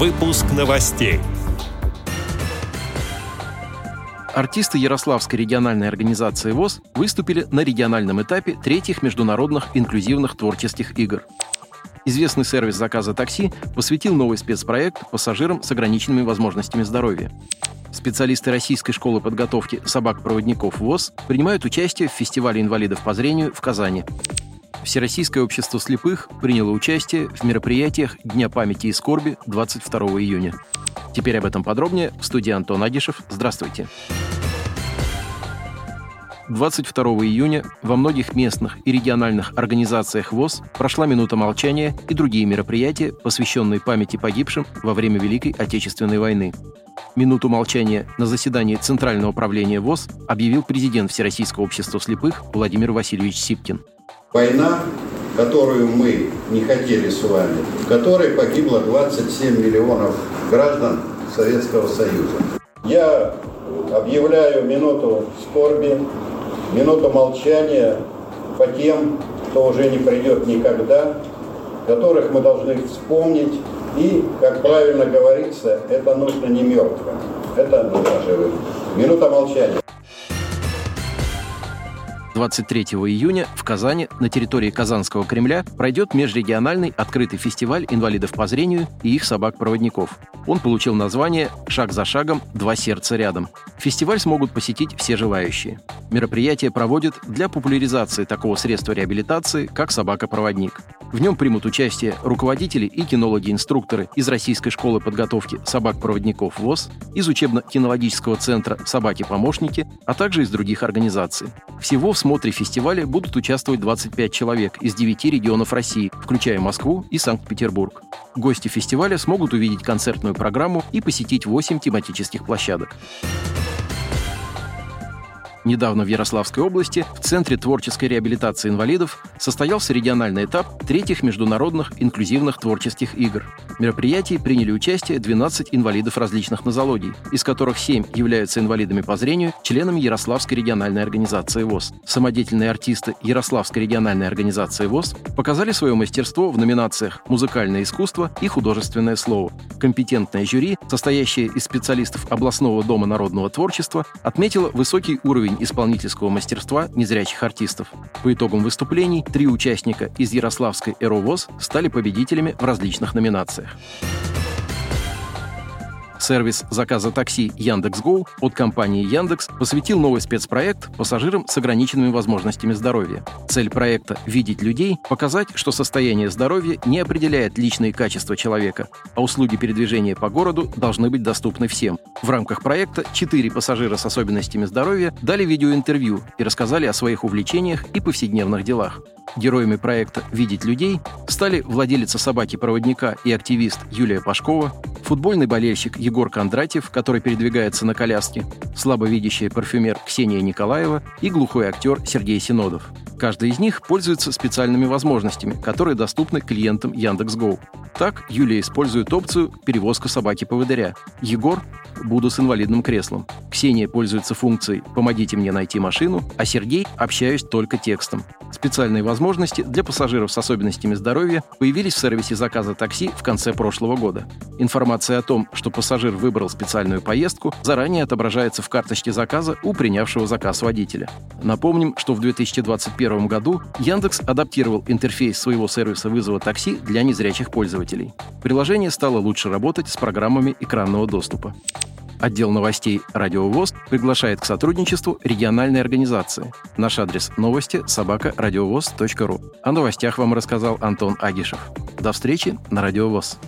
Выпуск новостей. Артисты Ярославской региональной организации ВОЗ выступили на региональном этапе третьих международных инклюзивных творческих игр. Известный сервис заказа такси посвятил новый спецпроект пассажирам с ограниченными возможностями здоровья. Специалисты Российской школы подготовки собак-проводников ВОЗ принимают участие в фестивале инвалидов по зрению в Казани. Всероссийское общество слепых приняло участие в мероприятиях Дня памяти и скорби 22 июня. Теперь об этом подробнее в студии Антон Агишев. Здравствуйте. 22 июня во многих местных и региональных организациях ВОЗ прошла минута молчания и другие мероприятия, посвященные памяти погибшим во время Великой Отечественной войны. Минуту молчания на заседании Центрального управления ВОЗ объявил президент Всероссийского общества слепых Владимир Васильевич Сипкин. Война, которую мы не хотели с вами, в которой погибло 27 миллионов граждан Советского Союза. Я объявляю минуту скорби, минуту молчания по тем, кто уже не придет никогда, которых мы должны вспомнить. И, как правильно говорится, это нужно не мертвым, это нужно живым. Минута молчания. 23 июня в Казани на территории Казанского Кремля пройдет межрегиональный открытый фестиваль инвалидов по зрению и их собак-проводников. Он получил название «Шаг за шагом. Два сердца рядом». Фестиваль смогут посетить все желающие. Мероприятие проводят для популяризации такого средства реабилитации, как собака-проводник. В нем примут участие руководители и кинологи-инструкторы из Российской школы подготовки собак-проводников ВОЗ, из учебно-кинологического центра «Собаки-помощники», а также из других организаций. Всего в смотре фестиваля будут участвовать 25 человек из 9 регионов России, включая Москву и Санкт-Петербург. Гости фестиваля смогут увидеть концертную программу и посетить 8 тематических площадок. Недавно в Ярославской области в Центре творческой реабилитации инвалидов состоялся региональный этап третьих международных инклюзивных творческих игр. В мероприятии приняли участие 12 инвалидов различных нозологий, из которых 7 являются инвалидами по зрению, членами Ярославской региональной организации ВОЗ. Самодеятельные артисты Ярославской региональной организации ВОЗ показали свое мастерство в номинациях «Музыкальное искусство» и «Художественное слово». Компетентное жюри, состоящее из специалистов областного дома народного творчества, отметило высокий уровень уровень исполнительского мастерства незрячих артистов. По итогам выступлений три участника из Ярославской «Эровоз» стали победителями в различных номинациях. Сервис заказа такси Яндекс.Го от компании Яндекс посвятил новый спецпроект пассажирам с ограниченными возможностями здоровья. Цель проекта – видеть людей, показать, что состояние здоровья не определяет личные качества человека, а услуги передвижения по городу должны быть доступны всем. В рамках проекта четыре пассажира с особенностями здоровья дали видеоинтервью и рассказали о своих увлечениях и повседневных делах. Героями проекта «Видеть людей» стали владелица собаки-проводника и активист Юлия Пашкова, футбольный болельщик Егор Кондратьев, который передвигается на коляске, слабовидящая парфюмер Ксения Николаева и глухой актер Сергей Синодов. Каждый из них пользуется специальными возможностями, которые доступны клиентам Яндекс.Го. Так, Юлия использует опцию «Перевозка собаки-поводыря». Егор «Буду с инвалидным креслом». Ксения пользуется функцией «Помогите мне найти машину», а Сергей «Общаюсь только текстом». Специальные возможности для пассажиров с особенностями здоровья появились в сервисе заказа такси в конце прошлого года. Информация о том, что пассажир выбрал специальную поездку, заранее отображается в карточке заказа у принявшего заказ водителя. Напомним, что в 2021 году Яндекс адаптировал интерфейс своего сервиса вызова такси для незрячих пользователей. Приложение стало лучше работать с программами экранного доступа. Отдел новостей «Радио ВОЗ» приглашает к сотрудничеству региональной организации. Наш адрес новости – собака ру. О новостях вам рассказал Антон Агишев. До встречи на «Радио ВОЗ».